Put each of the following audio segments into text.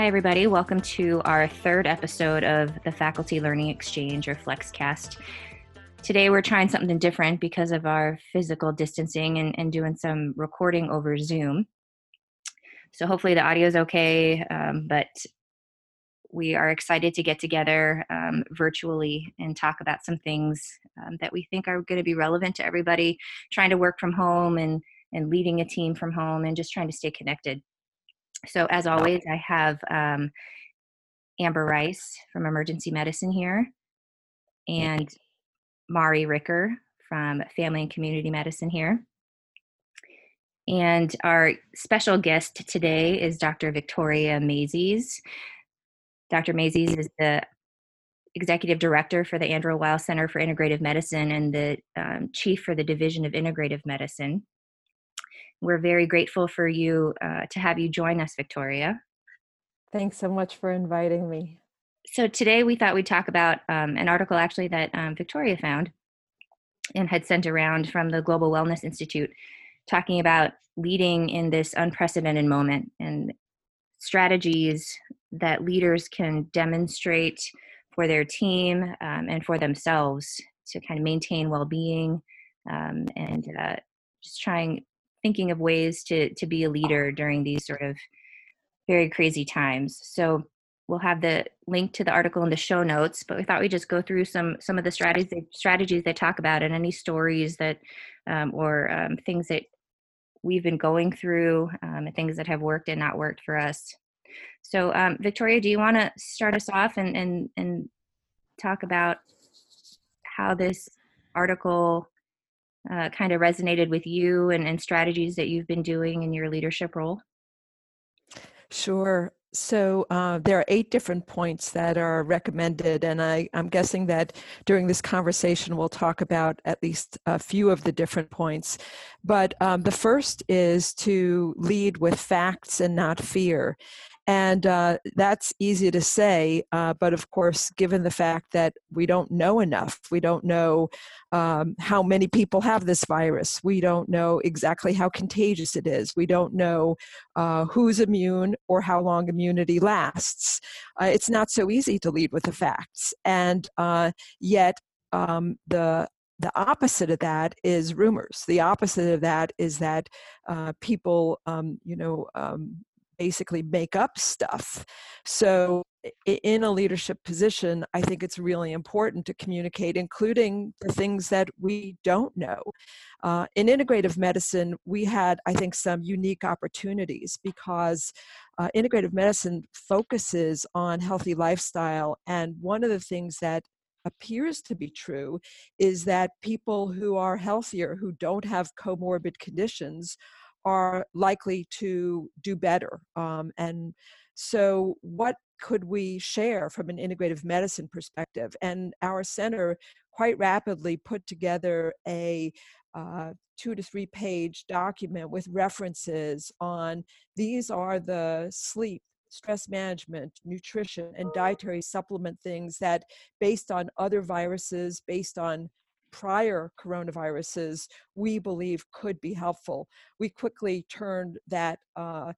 Hi, everybody. Welcome to our third episode of the Faculty Learning Exchange or FlexCast. Today, we're trying something different because of our physical distancing and, and doing some recording over Zoom. So, hopefully, the audio is okay, um, but we are excited to get together um, virtually and talk about some things um, that we think are going to be relevant to everybody trying to work from home and, and leading a team from home and just trying to stay connected. So, as always, I have um, Amber Rice from Emergency Medicine here and Mari Ricker from Family and Community Medicine here. And our special guest today is Dr. Victoria Maizes. Dr. Maizes is the executive director for the Andrew Weil Center for Integrative Medicine and the um, chief for the Division of Integrative Medicine. We're very grateful for you uh, to have you join us, Victoria. Thanks so much for inviting me. So, today we thought we'd talk about um, an article actually that um, Victoria found and had sent around from the Global Wellness Institute talking about leading in this unprecedented moment and strategies that leaders can demonstrate for their team um, and for themselves to kind of maintain well-being um, and uh, just trying thinking of ways to to be a leader during these sort of very crazy times. So we'll have the link to the article in the show notes but we thought we'd just go through some some of the strategies strategies they talk about and any stories that um, or um, things that we've been going through um, and things that have worked and not worked for us. So, um, Victoria, do you want to start us off and, and, and talk about how this article uh, kind of resonated with you and, and strategies that you've been doing in your leadership role? Sure. So uh, there are eight different points that are recommended, and I, I'm guessing that during this conversation we'll talk about at least a few of the different points. But um, the first is to lead with facts and not fear. And uh, that's easy to say, uh, but of course, given the fact that we don't know enough, we don't know um, how many people have this virus, we don't know exactly how contagious it is, we don't know uh, who's immune or how long immunity lasts. Uh, it's not so easy to lead with the facts. And uh, yet, um, the the opposite of that is rumors. The opposite of that is that uh, people, um, you know, um, basically make up stuff. So, in a leadership position, I think it's really important to communicate, including the things that we don't know. Uh, in integrative medicine, we had, I think, some unique opportunities because uh, integrative medicine focuses on healthy lifestyle. And one of the things that appears to be true is that people who are healthier, who don't have comorbid conditions, are likely to do better. Um, and so, what could we share from an integrative medicine perspective? And our center quite rapidly put together a uh, two to three page document with references on these are the sleep stress management, nutrition, and dietary supplement things that, based on other viruses, based on prior coronaviruses we believe could be helpful. We quickly turned that uh,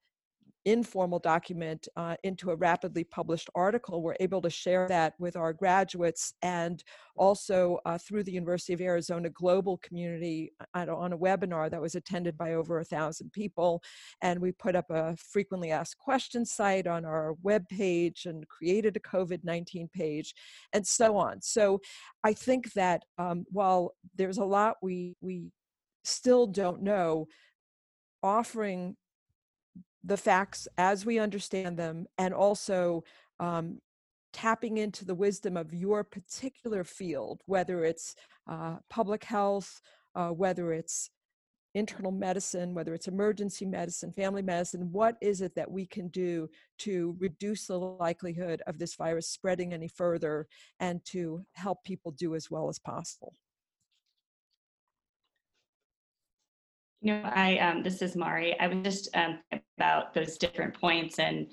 informal document uh, into a rapidly published article. We're able to share that with our graduates and also uh, through the University of Arizona global community uh, on a webinar that was attended by over a thousand people. And we put up a frequently asked questions site on our web page and created a COVID 19 page and so on. So I think that um, while there's a lot we, we still don't know, offering the facts as we understand them and also um, tapping into the wisdom of your particular field, whether it's uh, public health, uh, whether it's internal medicine, whether it's emergency medicine, family medicine, what is it that we can do to reduce the likelihood of this virus spreading any further and to help people do as well as possible? You know, I um, this is Mari. I was just um, about those different points, and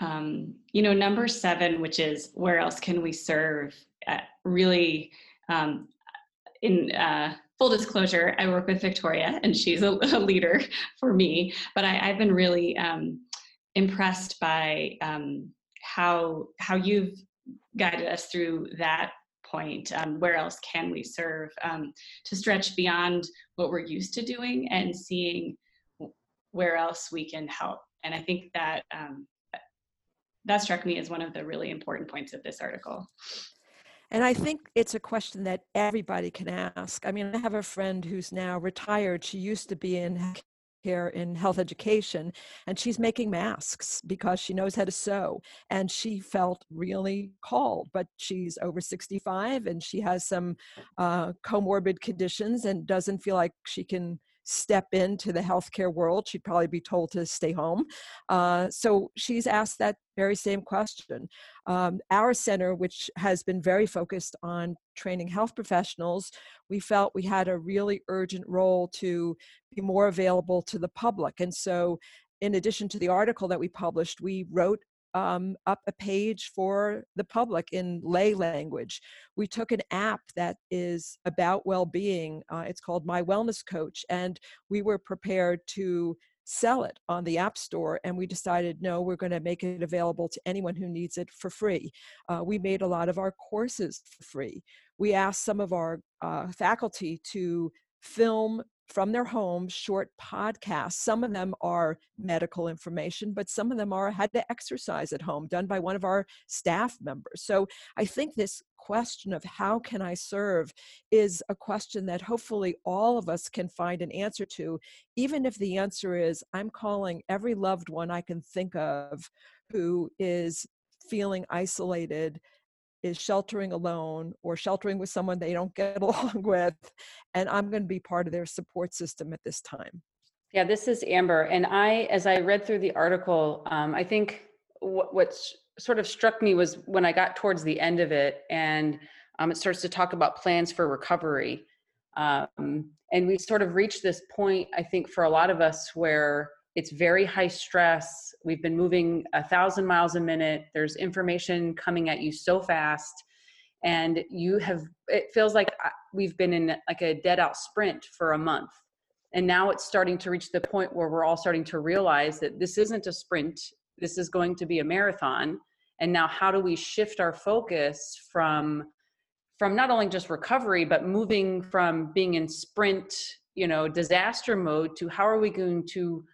um, you know, number seven, which is where else can we serve? Uh, really, um, in uh, full disclosure, I work with Victoria, and she's a, a leader for me. But I, have been really um, impressed by um, how how you've guided us through that point. Um, where else can we serve um, to stretch beyond what we're used to doing and seeing where else we can help? And I think that um, that struck me as one of the really important points of this article. And I think it's a question that everybody can ask. I mean, I have a friend who's now retired. She used to be in care in health education and she's making masks because she knows how to sew and she felt really called but she's over 65 and she has some uh, comorbid conditions and doesn't feel like she can step into the healthcare world, she'd probably be told to stay home. Uh, so she's asked that very same question. Um, our center, which has been very focused on training health professionals, we felt we had a really urgent role to be more available to the public. And so in addition to the article that we published, we wrote um, up a page for the public in lay language. We took an app that is about well being. Uh, it's called My Wellness Coach, and we were prepared to sell it on the App Store, and we decided no, we're going to make it available to anyone who needs it for free. Uh, we made a lot of our courses free. We asked some of our uh, faculty to film from their homes short podcasts. Some of them are medical information, but some of them are how to exercise at home, done by one of our staff members. So I think this question of how can I serve is a question that hopefully all of us can find an answer to, even if the answer is I'm calling every loved one I can think of who is feeling isolated is sheltering alone or sheltering with someone they don't get along with and i'm going to be part of their support system at this time. Yeah this is amber and i as i read through the article um, i think what, what sort of struck me was when i got towards the end of it and um, it starts to talk about plans for recovery um, and we sort of reached this point i think for a lot of us where it's very high stress. We've been moving a thousand miles a minute. There's information coming at you so fast. And you have, it feels like uh, we've been in like a dead out sprint for a month. And now it's starting to reach the point where we're all starting to realize that this isn't a sprint, this is going to be a marathon. And now, how do we shift our focus from from not only just recovery but moving from being in sprint you know disaster mode to how are we going to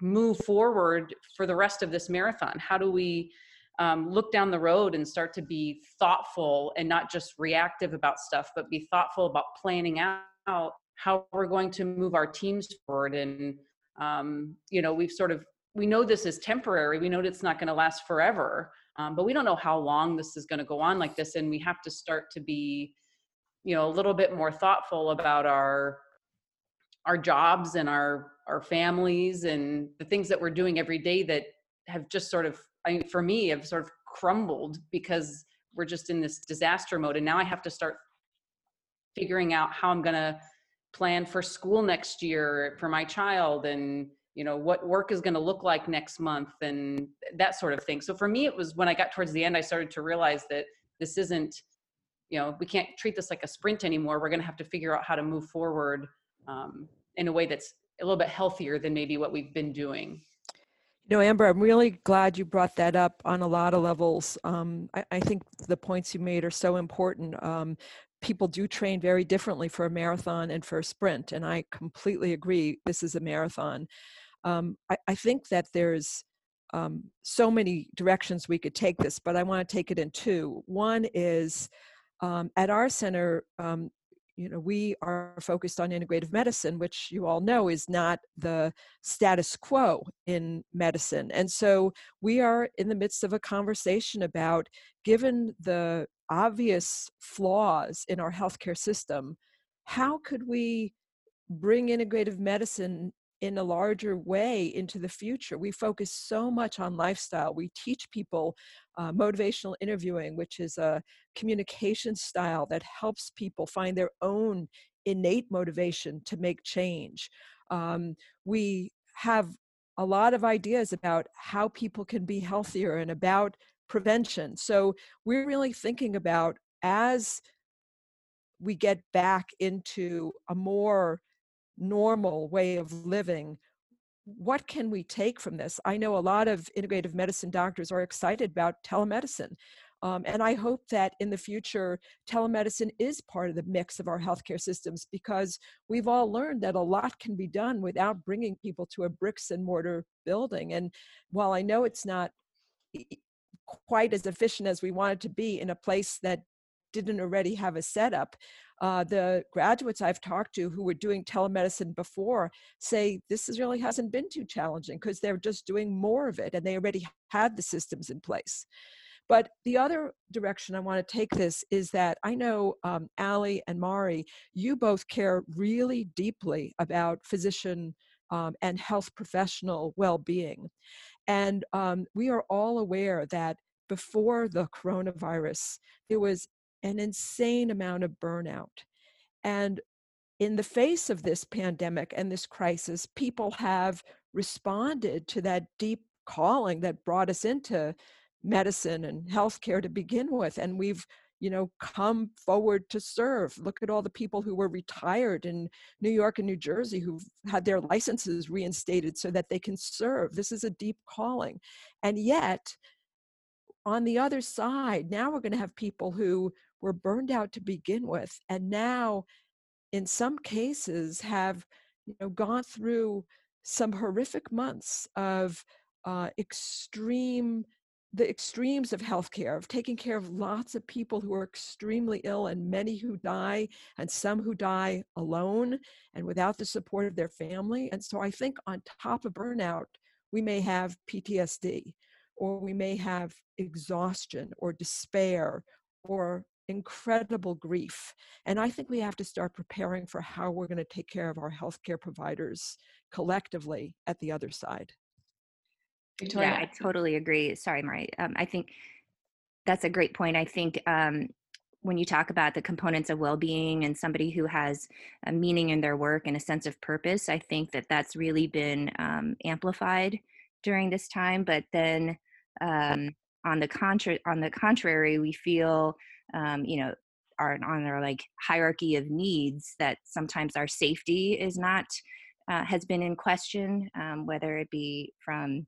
move forward for the rest of this marathon? How do we um, look down the road and start to be thoughtful and not just reactive about stuff, but be thoughtful about planning out how we're going to move our teams forward? And, um, you know, we've sort of, we know this is temporary, we know it's not going to last forever. Um, but we don't know how long this is going to go on like this and we have to start to be you know a little bit more thoughtful about our our jobs and our our families and the things that we're doing every day that have just sort of I mean, for me have sort of crumbled because we're just in this disaster mode. And now i have to start figuring out how i'm going to plan for school next year for my child and you know what work is going to look like next month and that sort of thing. So for me it was when i got towards the end i started to realize that this isn't you know we can't treat this like a sprint anymore. We're going to have to figure out how to move forward um, in a way that's a little bit healthier than maybe what we've been doing. You know, Amber, I'm really glad you brought that up on a lot of levels. Um, I, I, think the points you made are so important. Um, people do train very differently for a marathon and for a sprint, and I completely agree. This is a marathon. Um, I, I, think that there's um, so many directions we could take this, but I want to take it in two. One is um, at our center, um, you know we are focused on integrative medicine which you all know is not the status quo in medicine and so we are in the midst of a conversation about given the obvious flaws in our healthcare system how could we bring integrative medicine in a larger way into the future. We focus so much on lifestyle. We teach people uh, motivational interviewing, which is a communication style that helps people find their own innate motivation to make change. Um, we have a lot of ideas about how people can be healthier and about prevention. So we're really thinking about as we get back into a more normal way of living what can we take from this? I know a lot of integrative medicine doctors are excited about telemedicine. Um, and I hope that in the future, telemedicine is part of the mix of our healthcare systems because we've all learned that a lot can be done without bringing people to a bricks and mortar building. And while I know it's not quite as efficient as we want it to be in a place that didn't already have a setup, uh, the graduates I've talked to who were doing telemedicine before say this is really hasn't been too challenging because they're just doing more of it and they already had the systems in place. But the other direction I want to take this is that I know um, Ali and Mari, you both care really deeply about physician um, and health professional well being. And um, we are all aware that before the coronavirus, there was an insane amount of burnout. And in the face of this pandemic and this crisis, people have responded to that deep calling that brought us into medicine and healthcare to begin with and we've you know come forward to serve. Look at all the people who were retired in new york and new jersey who've had their licenses reinstated so that they can serve. This is a deep calling. And yet on the other side now we're going to have people who were burned out to begin with and now in some cases have you know gone through some horrific months of uh, extreme the extremes of healthcare, of taking care of lots of people who are extremely ill and many who die, and some who die alone and without the support of their family. And so I think on top of burnout, we may have PTSD, or we may have exhaustion or despair or incredible grief. And I think we have to start preparing for how we're going to take care of our healthcare providers collectively at the other side. Victoria. Yeah, I totally agree. Sorry, Mari. Um, I think that's a great point. I think um, when you talk about the components of well-being and somebody who has a meaning in their work and a sense of purpose, I think that that's really been um, amplified during this time. But then, um, on the contra- on the contrary, we feel, um, you know, our on our like hierarchy of needs that sometimes our safety is not uh, has been in question, um, whether it be from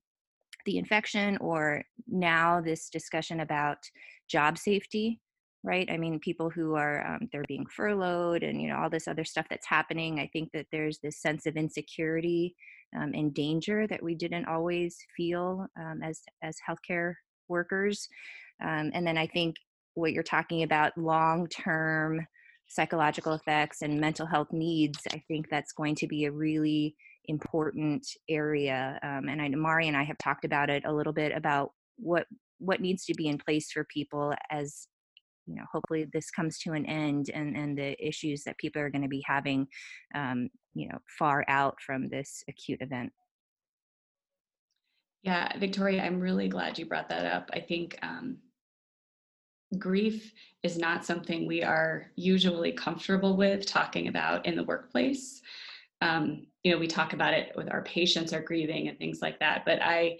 the infection or now this discussion about job safety right? I mean people who are um, they're being furloughed and you know all this other stuff that's happening i think that there's this sense of insecurity um, and danger that we didn't always feel um, as as healthcare workers. Um, and then i think what you're talking about long term psychological effects and mental health needs i think that's going to be a really important area. Um, and I know Mari and I have talked about it a little bit about what what needs to be in place for people as you know hopefully this comes to an end and and the issues that people are going to be having um, you know far out from this acute event yeah victoria i'm really glad you brought that up i think um, grief is not something we are usually comfortable with talking about in the workplace. Um, you know we talk about it with our patients are grieving and things like that but i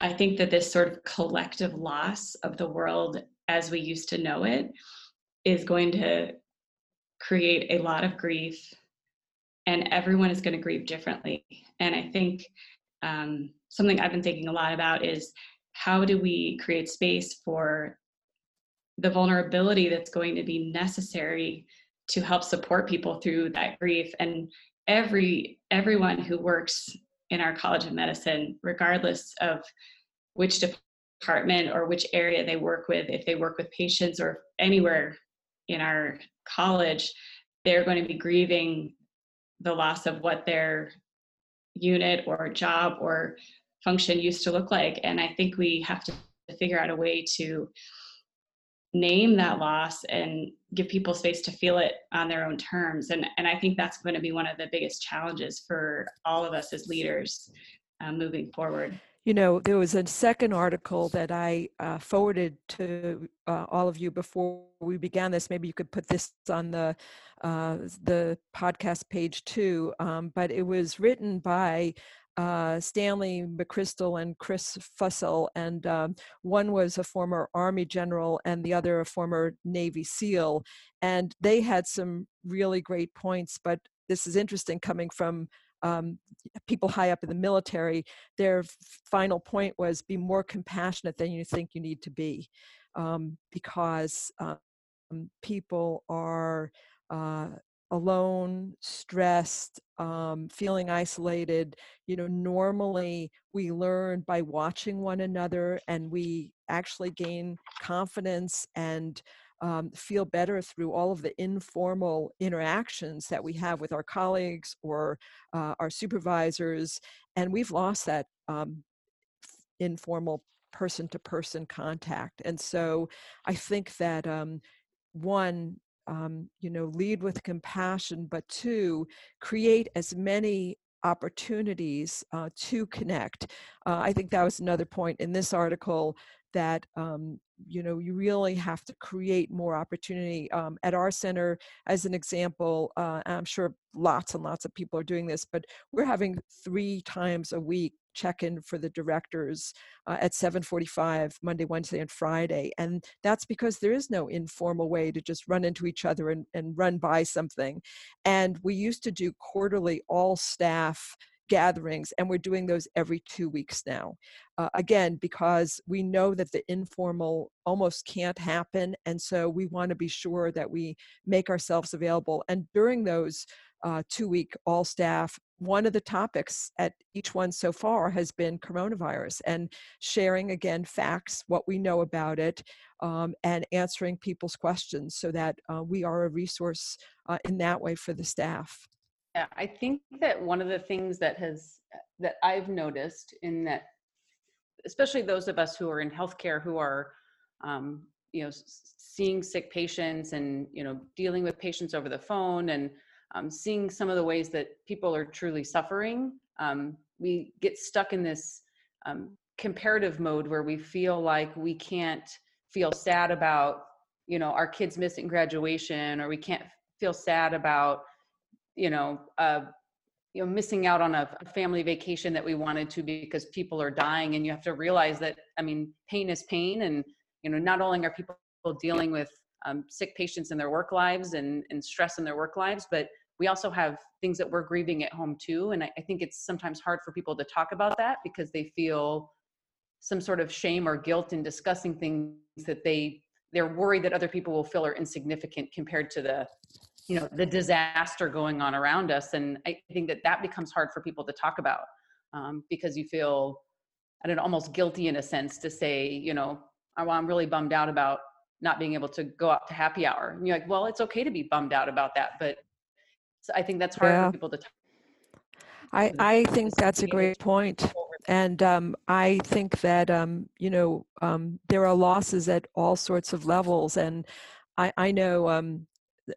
i think that this sort of collective loss of the world as we used to know it is going to create a lot of grief and everyone is going to grieve differently. And i think um, something i've been thinking a lot about is how do we create space for the vulnerability that's going to be necessary to help support people through that grief. And every everyone who works in our college of medicine regardless of which department or which area they work with if they work with patients or anywhere in our college they're going to be grieving the loss of what their unit or job or function used to look like. And i think we have to figure out a way to name that loss and give people space to feel it on their own terms. And and i think that's going to be one of the biggest challenges for all of us as leaders uh, moving forward. You know there was a second article that i uh, forwarded to uh, all of you before we began this. Maybe you could put this on the uh, the podcast page too. Um, but it was written by uh, Stanley McChrystal and Chris Fussell, and um, one was a former Army general and the other a former Navy SEAL. And they had some really great points, but this is interesting coming from um, people high up in the military, their final point was be more compassionate than you think you need to be, um, because um, people are uh, alone, stressed, um, feeling isolated. You know, normally we learn by watching one another and we actually gain confidence and um, feel better through all of the informal interactions that we have with our colleagues or uh, our supervisors. And we've lost that um, informal person to person contact. And so I think that um, one, um, you know, lead with compassion, but two, create as many opportunities uh, to connect. Uh, I think that was another point in this article that um, you know you really have to create more opportunity um, at our center as an example uh, i'm sure lots and lots of people are doing this but we're having three times a week check-in for the directors uh, at 7.45 monday wednesday and friday and that's because there is no informal way to just run into each other and, and run by something and we used to do quarterly all staff gatherings, and we're doing those every two weeks now. Uh, again, because we know that the informal almost can't happen, and so we want to be sure that we make ourselves available. And during those uh, two week all staff, one of the topics at each one so far has been coronavirus and sharing again facts, what we know about it, um, and answering people's questions so that uh, we are a resource uh, in that way for the staff. Yeah, I think that one of the things that has that I've noticed in that, especially those of us who are in healthcare who are, um, you know, seeing sick patients and you know dealing with patients over the phone and um, seeing some of the ways that people are truly suffering, um, we get stuck in this um, comparative mode where we feel like we can't feel sad about you know our kids missing graduation or we can't feel sad about you know, uh, you know, missing out on a family vacation that we wanted to because people are dying, and you have to realize that. I mean, pain is pain, and you know, not only are people dealing with um, sick patients in their work lives and, and stress in their work lives, but we also have things that we're grieving at home too. And I, I think it's sometimes hard for people to talk about that because they feel some sort of shame or guilt in discussing things that they they're worried that other people will feel are insignificant compared to the you know the disaster going on around us and i think that that becomes hard for people to talk about um, because you feel i don't know almost guilty in a sense to say you know oh, i'm really bummed out about not being able to go out to happy hour and you're like well it's okay to be bummed out about that but i think that's hard yeah. for people to talk I, I think that's a great point. And um, I think that, um, you know, um, there are losses at all sorts of levels. And I, I know um,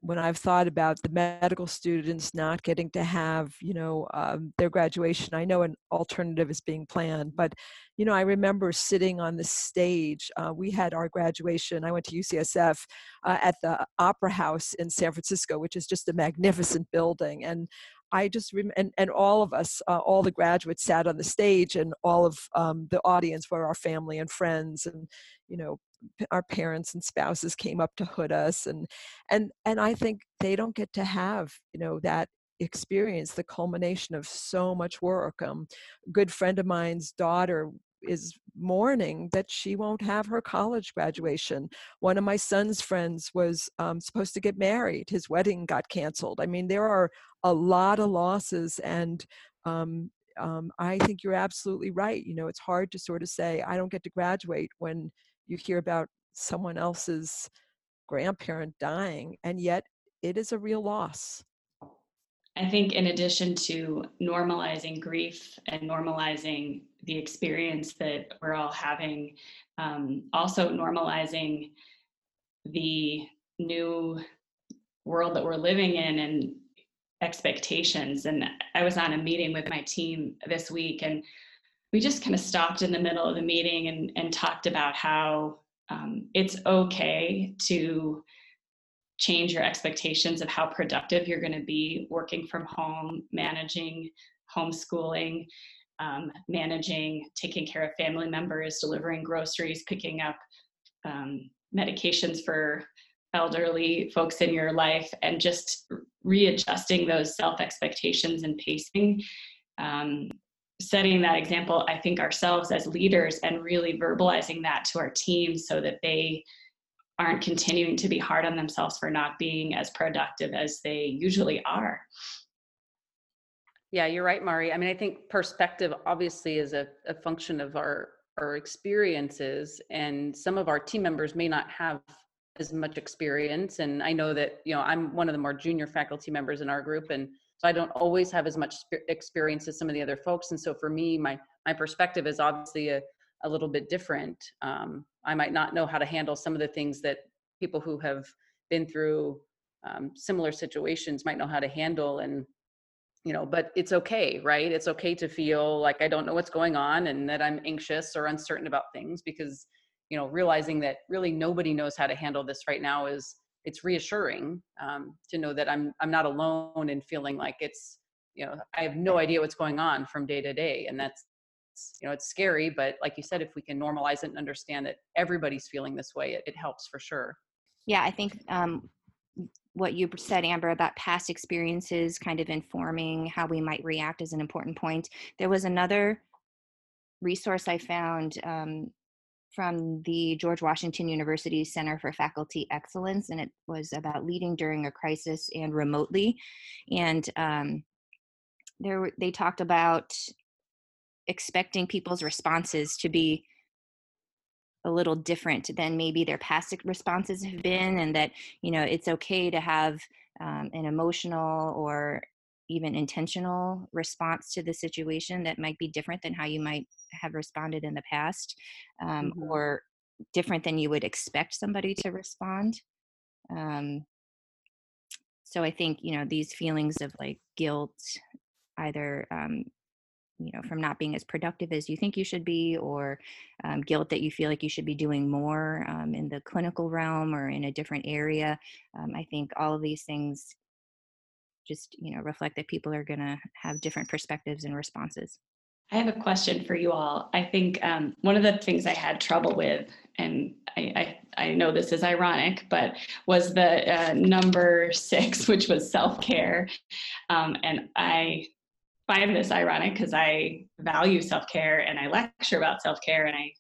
when I've thought about the medical students not getting to have, you know, um, their graduation, I know an alternative is being planned, but, you know, I remember sitting on the stage. Uh, we had our graduation. I went to UCSF uh, at the Opera House in San Francisco, which is just a magnificent building, and I just rem- and and all of us, uh, all the graduates sat on the stage, and all of um, the audience were our family and friends, and you know our parents and spouses came up to hood us and and and i think they don't get to have you know that experience the culmination of so much work um a good friend of mine's daughter is mourning that she won't have her college graduation. One of my son's friends was um, supposed to get married. His wedding got canceled. I mean, there are a lot of losses, and um, um, I think you're absolutely right. You know, it's hard to sort of say, I don't get to graduate when you hear about someone else's grandparent dying, and yet it is a real loss. I think, in addition to normalizing grief and normalizing the experience that we're all having, um, also normalizing the new world that we're living in and expectations. And I was on a meeting with my team this week, and we just kind of stopped in the middle of the meeting and, and talked about how um, it's okay to change your expectations of how productive you're going to be working from home, managing homeschooling, um, managing taking care of family members, delivering groceries, picking up um, medications for elderly folks in your life and just readjusting those self expectations and pacing. Um, setting that example i think ourselves as leaders and really verbalizing that to our team so that they aren't continuing to be hard on themselves for not being as productive as they usually are. Yeah you're right mari. I mean i think perspective obviously is a, a function of our our experiences and some of our team members may not have as much experience and i know that you know i'm one of the more junior faculty members in our group and so i don't always have as much experience as some of the other folks and so for me my my perspective is obviously a, a little bit different. Um, i might not know how to handle some of the things that people who have been through um, similar situations might know how to handle and you know but it's okay right? It's okay to feel like i don't know what's going on and that i'm anxious or uncertain about things because you know realizing that really nobody knows how to handle this right now is it's reassuring um, to know that i'm i'm not alone in feeling like it's you know i have no idea what's going on from day to day and that's you know it's scary but like you said if we can normalize it and understand that everybody's feeling this way it, it helps for sure yeah i think um, what you said, Amber, about past experiences kind of informing how we might react is an important point. There was another resource I found um, from the George Washington University Center for Faculty Excellence, and it was about leading during a crisis and remotely. And um, there, they talked about expecting people's responses to be a little different than maybe their past responses have been and that you know it's okay to have um, an emotional or even intentional response to the situation that might be different than how you might have responded in the past um, mm-hmm. or different than you would expect somebody to respond um, so i think you know these feelings of like guilt either um, you know from not being as productive as you think you should be or um, guilt that you feel like you should be doing more um, in the clinical realm or in a different area um, i think all of these things just you know reflect that people are going to have different perspectives and responses i have a question for you all i think um, one of the things i had trouble with and I, I, I know this is ironic, but was the uh, number six, which was self care. Um, and I find this ironic because I value self care and I lecture about self care and I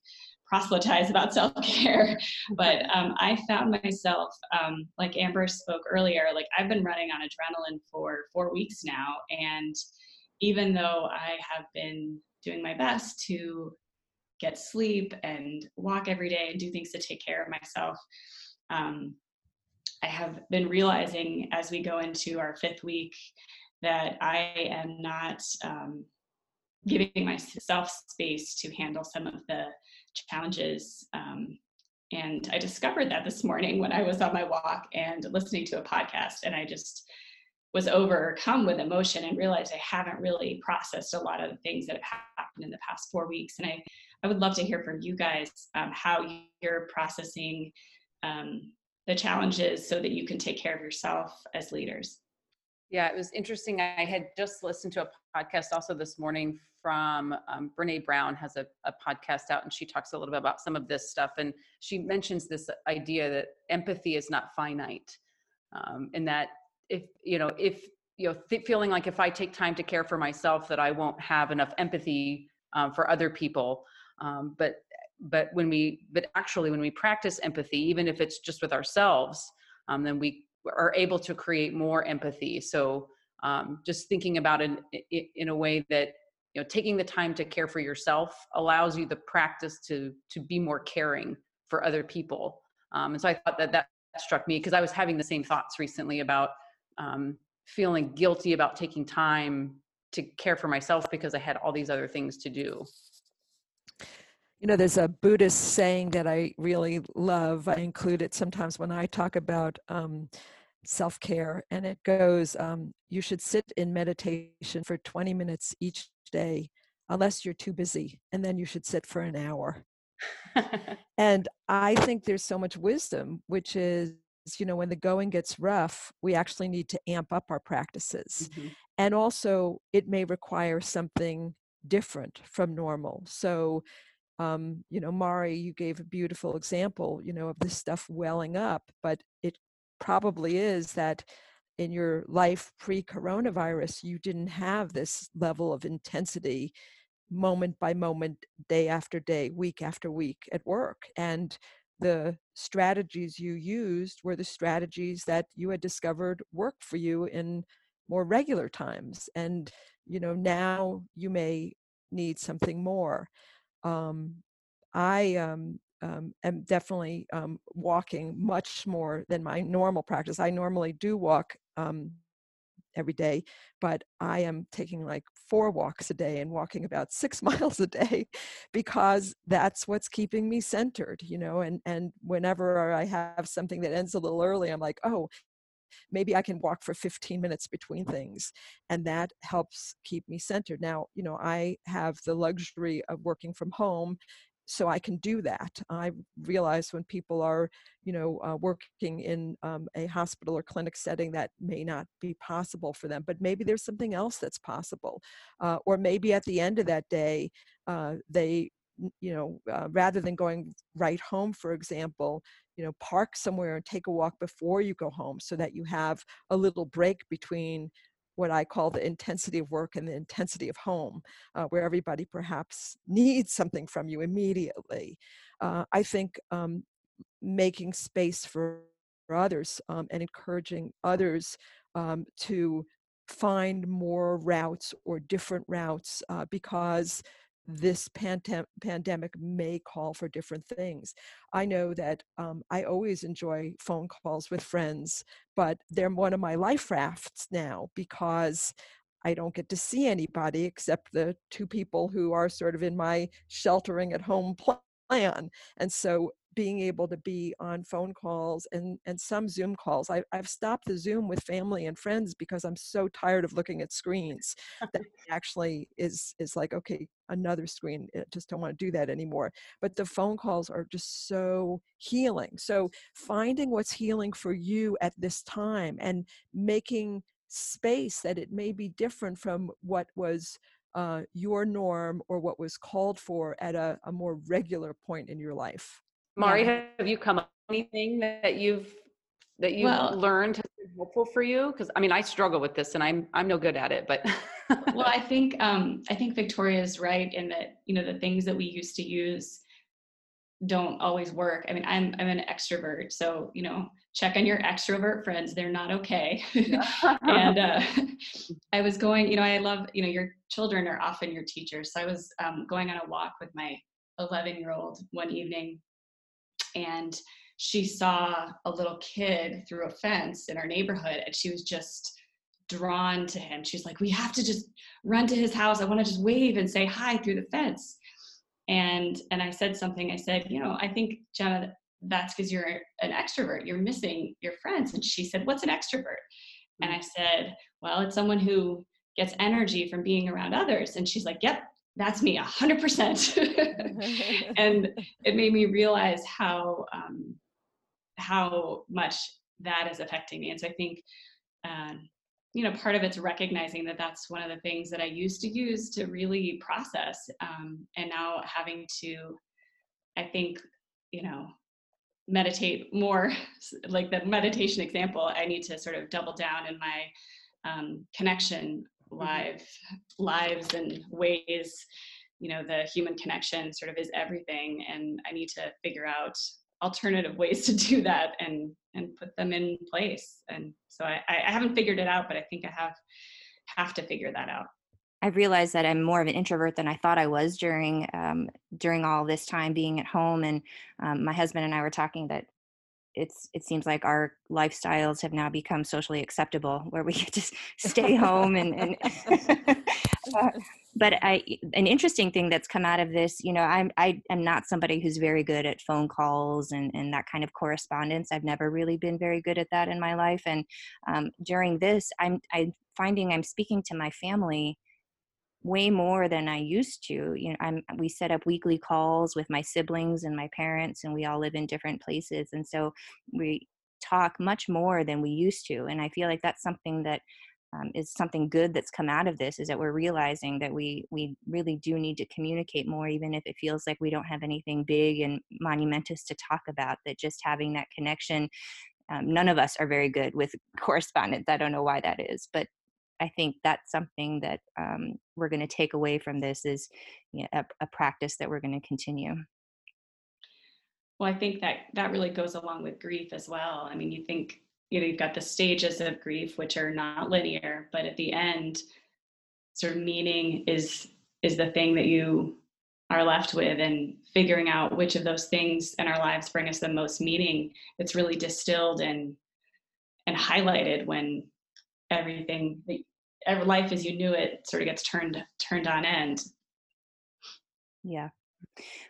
proselytize about self care. But um, I found myself, um, like Amber spoke earlier, like I've been running on adrenaline for four weeks now. And even though I have been doing my best to get sleep and walk every day and do things to take care of myself, um, I have been realizing as we go into our fifth week that I am not um, giving myself space to handle some of the challenges. Um, and I discovered that this morning when I was on my walk and listening to a podcast, and I just was overcome with emotion and realized I haven't really processed a lot of the things that have happened in the past four weeks. And I, I would love to hear from you guys um, how you're processing um, the challenges so that you can take care of yourself as leaders. Yeah, it was interesting. I had just listened to a podcast also this morning from um, Brene Brown has a, a podcast out and she talks a little bit about some of this stuff. And she mentions this idea that empathy is not finite. Um, and that if, you know, if, you know, th- feeling like if I take time to care for myself, that I won't have enough empathy um, for other people. Um, but, but when we, but actually when we practice empathy, even if it's just with ourselves, um, then we are able to create more empathy. So um, just thinking about it in, in a way that you know taking the time to care for yourself allows you the practice to to be more caring for other people. Um, and so I thought that that struck me because I was having the same thoughts recently about um, feeling guilty about taking time to care for myself because I had all these other things to do. You know, there's a Buddhist saying that I really love. I include it sometimes when I talk about um, self care, and it goes um, You should sit in meditation for 20 minutes each day, unless you're too busy, and then you should sit for an hour. and I think there's so much wisdom, which is, you know, when the going gets rough, we actually need to amp up our practices. Mm-hmm. And also, it may require something different from normal. So, um, you know, Mari, you gave a beautiful example, you know, of this stuff welling up, but it probably is that in your life pre coronavirus, you didn't have this level of intensity moment by moment, day after day, week after week at work. And the strategies you used were the strategies that you had discovered worked for you in more regular times. And, you know, now you may need something more. Um, I um, um, am definitely um, walking much more than my normal practice. I normally do walk um, every day, but I am taking like four walks a day and walking about six miles a day because that's what's keeping me centered, you know. And and whenever I have something that ends a little early, I'm like, oh, maybe I can walk for 15 minutes between things. And that helps keep me centered. Now, you know, I have the luxury of working from home so I can do that. I realize when people are, you know, uh, working in um, a hospital or clinic setting, that may not be possible for them. But maybe there's something else that's possible, uh, or maybe at the end of that day, uh, they, you know, uh, rather than going right home, for example, you know, park somewhere and take a walk before you go home, so that you have a little break between what I call the intensity of work and the intensity of home, uh, where everybody perhaps needs something from you immediately. Uh, I think um, making space for, others um, and encouraging others um, to find more routes or different routes uh, because this pandem- pandemic may call for different things. I know that um, I always enjoy phone calls with friends, but they're one of my life rafts now because I don't get to see anybody except the two people who are sort of in my sheltering at home plan. And so being able to be on phone calls and, and some Zoom calls. I, I've stopped the Zoom with family and friends because I'm so tired of looking at screens that actually is is like, okay, another screen. I just don't want to do that anymore. But the phone calls are just so healing. So finding what's healing for you at this time and making space that it may be different from what was uh, your norm or what was called for at a, a more regular point in your life. Mari, yeah. have you come up with anything that you've that you've well, learned has been helpful for you? Because I mean, I struggle with this, and I'm I'm no good at it. But well, I think um, I think Victoria is right in that you know the things that we used to use don't always work. I mean, I'm I'm an extrovert, so you know, check on your extrovert friends; they're not okay. and uh, I was going, you know, I love, you know, your children are often your teachers. So I was um, going on a walk with my 11 year old one evening and she saw a little kid through a fence in our neighborhood and she was just drawn to him. She's like we have to just run to his house. I want to just wave and say hi through the fence. And and i said something. I said you know i think jenna that's because you're an extrovert. You're missing your friends. And she said what's an extrovert? And mm. i said well it's someone who gets energy from being around others. And she's like yep that's me 100% and it made me realize how um, how much that is affecting me and so i think um, you know part of it's recognizing that that's one of the things that i used to use to really process um, and now having to i think you know meditate more like the meditation example i need to sort of double down in my um, connection. Live lives and ways you know the human connection sort of is everything and i need to figure out alternative ways to do that and and put them in place. And so i i haven't figured it out but i think i have have to figure that out. I've realized that I'm more of an introvert than I thought I was during um, during all this time being at home. And um, my husband and I were talking that it's it seems like our lifestyles have now become socially acceptable where we just stay home and, and uh, but i an interesting thing that's come out of this you know i'm i am not somebody who's very good at phone calls and and that kind of correspondence. I've never really been very good at that in my life and um, during this i'm i'm finding i'm speaking to my family way more than I used to. You know, I'm we set up weekly calls with my siblings and my parents, and we all live in different places, and so we talk much more than we used to. And I feel like that's something that um, is something good that's come out of this is that we're realizing that we we really do need to communicate more, even if it feels like we don't have anything big and monumentous to talk about. That just having that connection um, none of us are very good with correspondence. I don't know why that is, but I think that's something that um, we're going to take away from this is you know, a, a practice that we're going to continue. Well, I think that that really goes along with grief as well. I mean, you think you know you've got the stages of grief which are not linear, but at the end, sort of meaning is is the thing that you are left with and figuring out which of those things in our lives bring us the most meaning it's really distilled and and highlighted when everything every life as you knew it sort of gets turned turned on end yeah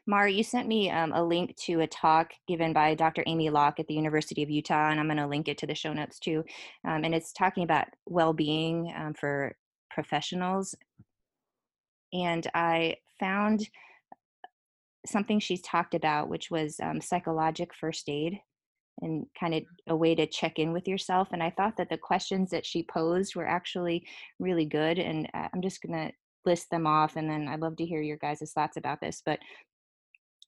Mara, you sent me um, a link to a talk given by Dr. Amy Locke at the University of Utah, and I'm going to link it to the show notes too. Um, and it's talking about well being um, for professionals. And I found something she's talked about, which was um, psychologic first aid and kind of a way to check in with yourself. And I thought that the questions that she posed were actually really good. And I'm just going to list them off and then I'd love to hear your guys' thoughts about this. But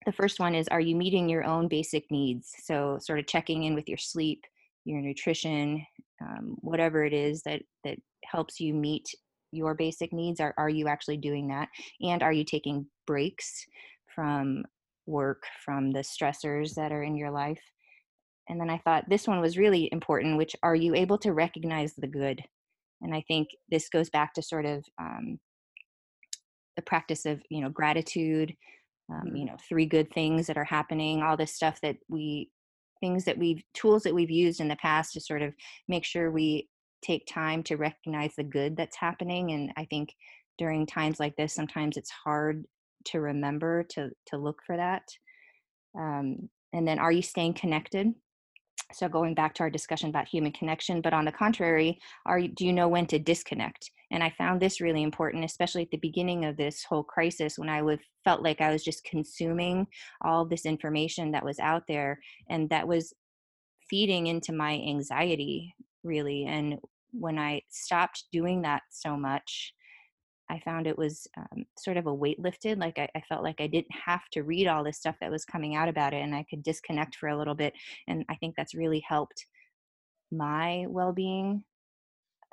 the first one is Are you meeting your own basic needs? So, sort of checking in with your sleep, your nutrition, um, whatever it is that, that helps you meet your basic needs. Are, are you actually doing that? And are you taking breaks? from work, from the stressors that are in your life. And then I thought this one was really important, which are you able to recognize the good? And I think this goes back to sort of um, the practice of, you know, gratitude, um, you mm-hmm. know, three good things that are happening, all this stuff that we, things that we've, tools that we've used in the past to sort of make sure we take time to recognize the good that's happening. And I think during times like this, sometimes it's hard to remember to to look for that um, and then are you staying connected so going back to our discussion about human connection but on the contrary are do you know when to disconnect? And i found this really important especially at the beginning of this whole crisis when i would felt like i was just consuming all this information that was out there and that was feeding into my anxiety really and when i stopped doing that so much I found it was um, sort of a weight lifted. Like I, I, felt like I didn't have to read all this stuff that was coming out about it, and I could disconnect for a little bit. And I think that's really helped my well being.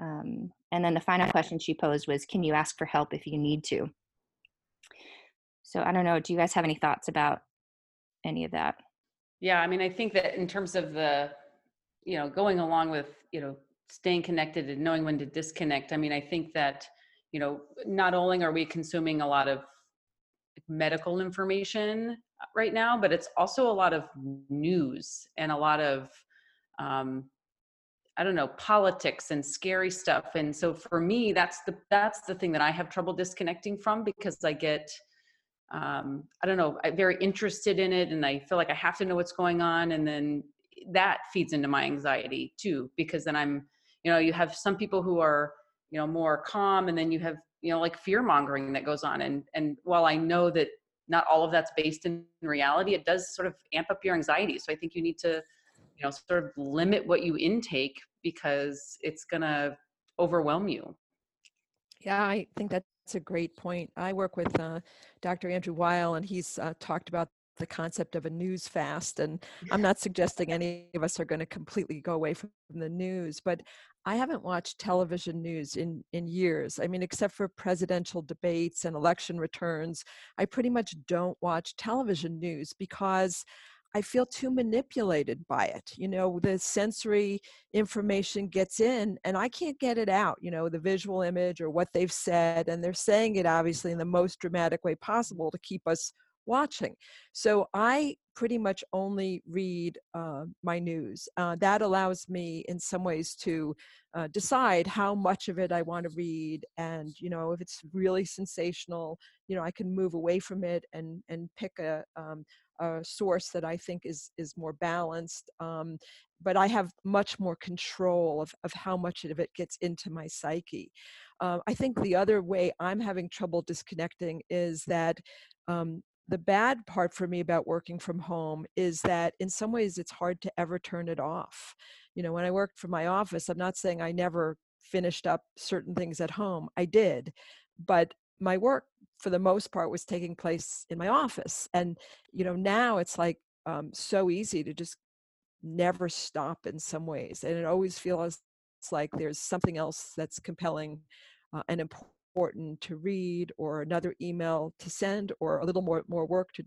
Um, and then the final question she posed was, "Can you ask for help if you need to?" So I don't know. Do you guys have any thoughts about any of that? Yeah, I mean, I think that in terms of the, you know, going along with you know staying connected and knowing when to disconnect. I mean, I think that you know, not only are we consuming a lot of medical information right now, but it's also a lot of news and a lot of, um, I don't know, politics and scary stuff. And so for me, that's the that's the thing that I have trouble disconnecting from because I get, um, I don't know, I'm very interested in it, and I feel like I have to know what's going on, and then that feeds into my anxiety too because then I'm, you know, you have some people who are you know more calm and then you have you know like fear mongering that goes on. And and while i know that not all of that's based in reality it does sort of amp up your anxiety. So i think you need to you know sort of limit what you intake because it's going to overwhelm you. Yeah i think that's a great point. I work with uh, dr andrew weil and he's uh, talked about the concept of a news fast and i'm not suggesting any of us are going to completely go away from the news but I haven't watched television news in, in years. I mean, except for presidential debates and election returns, I pretty much don't watch television news because I feel too manipulated by it. You know, the sensory information gets in and I can't get it out, you know, the visual image or what they've said. And they're saying it obviously in the most dramatic way possible to keep us watching. So I pretty much only read uh, my news. Uh, that allows me, in some ways, to uh, decide how much of it I want to read, and you know, if it's really sensational, you know, I can move away from it and and pick a. Um, a source that I think is is more balanced, um, but I have much more control of of how much of it gets into my psyche. Uh, I think the other way I'm having trouble disconnecting is that um, the bad part for me about working from home is that in some ways it's hard to ever turn it off. You know, when I worked from my office, I'm not saying I never finished up certain things at home. I did. But my work for the most part was taking place in my office. And, you know, now it's like um, so easy to just never stop in some ways. And it always feels like there's something else that's compelling uh, and important to read, or another email to send, or a little more, more work to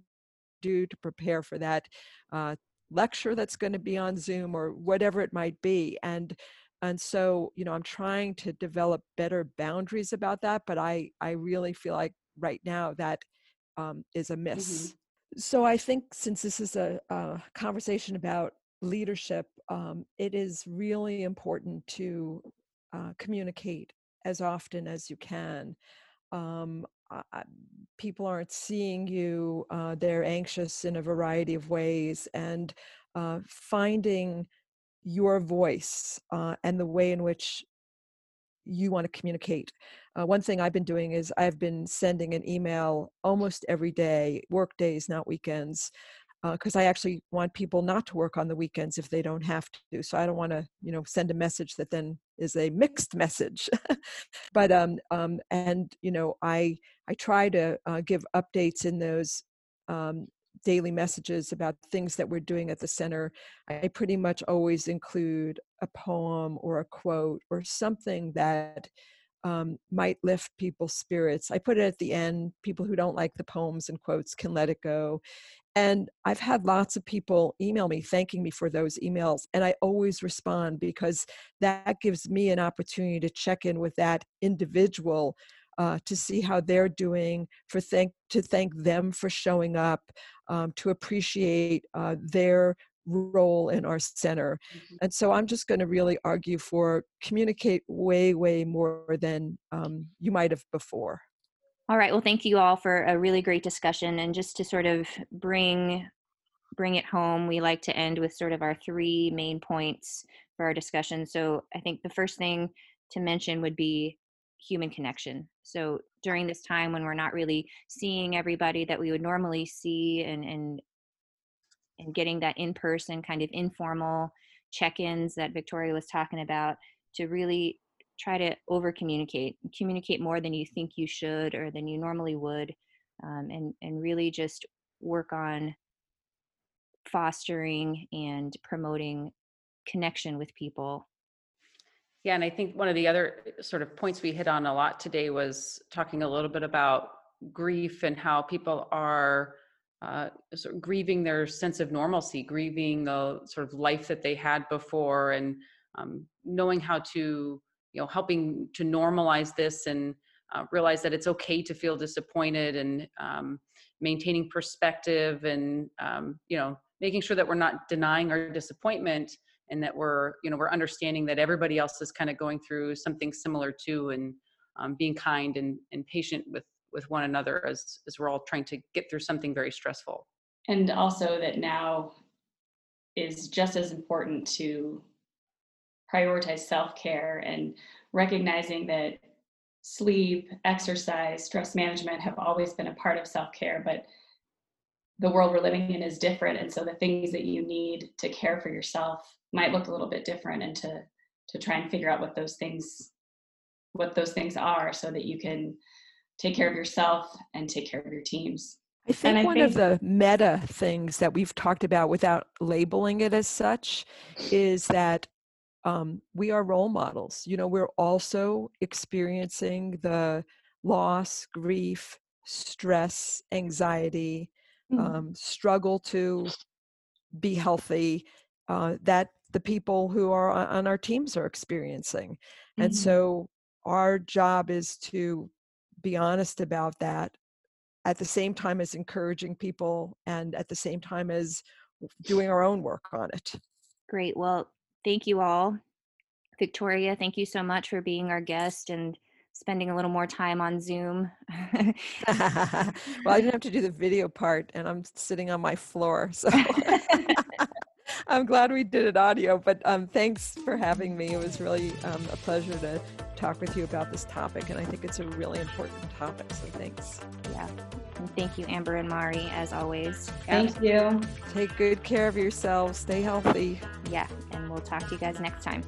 do to prepare for that uh, lecture that's going to be on Zoom or whatever it might be. And and so you know i'm trying to develop better boundaries about that but i i really feel like right now that um, is a miss mm-hmm. so i think since this is a, a conversation about leadership um, it is really important to uh, communicate as often as you can um, uh, people aren't seeing you uh, they're anxious in a variety of ways and uh, finding your voice uh, and the way in which you want to communicate. Uh, one thing I've been doing is I've been sending an email almost every day, work days, not weekends, because uh, I actually want people not to work on the weekends if they don't have to. So I don't want to, you know, send a message that then is a mixed message. but um, um, and you know, I I try to uh, give updates in those um, daily messages about things that we're doing at the center, I pretty much always include a poem or a quote or something that um, might lift people's spirits. I put it at the end. People who don't like the poems and quotes can let it go. And I've had lots of people email me thanking me for those emails. And I always respond because that gives me an opportunity to check in with that individual uh, to see how they're doing, for thank to thank them for showing up, um, to appreciate uh, their role in our center. Mm-hmm. And so I'm just going to really argue for communicate way, way more than um, you might have before. All right. Well, thank you all for a really great discussion. And just to sort of bring bring it home, we like to end with sort of our three main points for our discussion. So I think the first thing to mention would be human connection. So during this time when we're not really seeing everybody that we would normally see and and and getting that in-person kind of informal check-ins that Victoria was talking about to really try to over communicate communicate more than you think you should or than you normally would um, and and really just work on fostering and promoting connection with people. Yeah, and I think one of the other uh, sort of points we hit on a lot today was talking a little bit about grief and how people are uh, sort of grieving their sense of normalcy, grieving the sort of life that they had before, and um, knowing how to, you know, helping to normalize this and uh, realize that it's okay to feel disappointed and um, maintaining perspective and, um, you know, making sure that we're not denying our disappointment and that we're you know we're understanding that everybody else is kind of going through something similar too and um, being kind and, and patient with with one another as as we're all trying to get through something very stressful. And also that now is just as important to prioritize self-care and recognizing that sleep exercise stress management have always been a part of self-care but the world we're living in is different and so the things that you need to care for yourself might look a little bit different and to to try and figure out what those things what those things are so that you can take care of yourself and take care of your teams I think I one think, of the meta things that we've talked about without labeling it as such is that um, we are role models. You know, we're also experiencing the loss, grief, stress, anxiety, mm-hmm. um, struggle to be healthy uh, that the people who are on our teams are experiencing. Mm-hmm. And so our job is to be honest about that at the same time as encouraging people and at the same time as doing our own work on it. Great. Well, thank you all. Victoria, thank you so much for being our guest and spending a little more time on Zoom. well, I didn't have to do the video part, and I'm sitting on my floor. So I'm glad we did it audio, but um, thanks for having me. It was really um, a pleasure to talk with you about this topic, and I think it's a really important topic. So thanks. Yeah. And thank you, Amber and Mari, as always. Thank you. Take good care of yourselves. Stay healthy. Yeah. And we'll talk to you guys next time.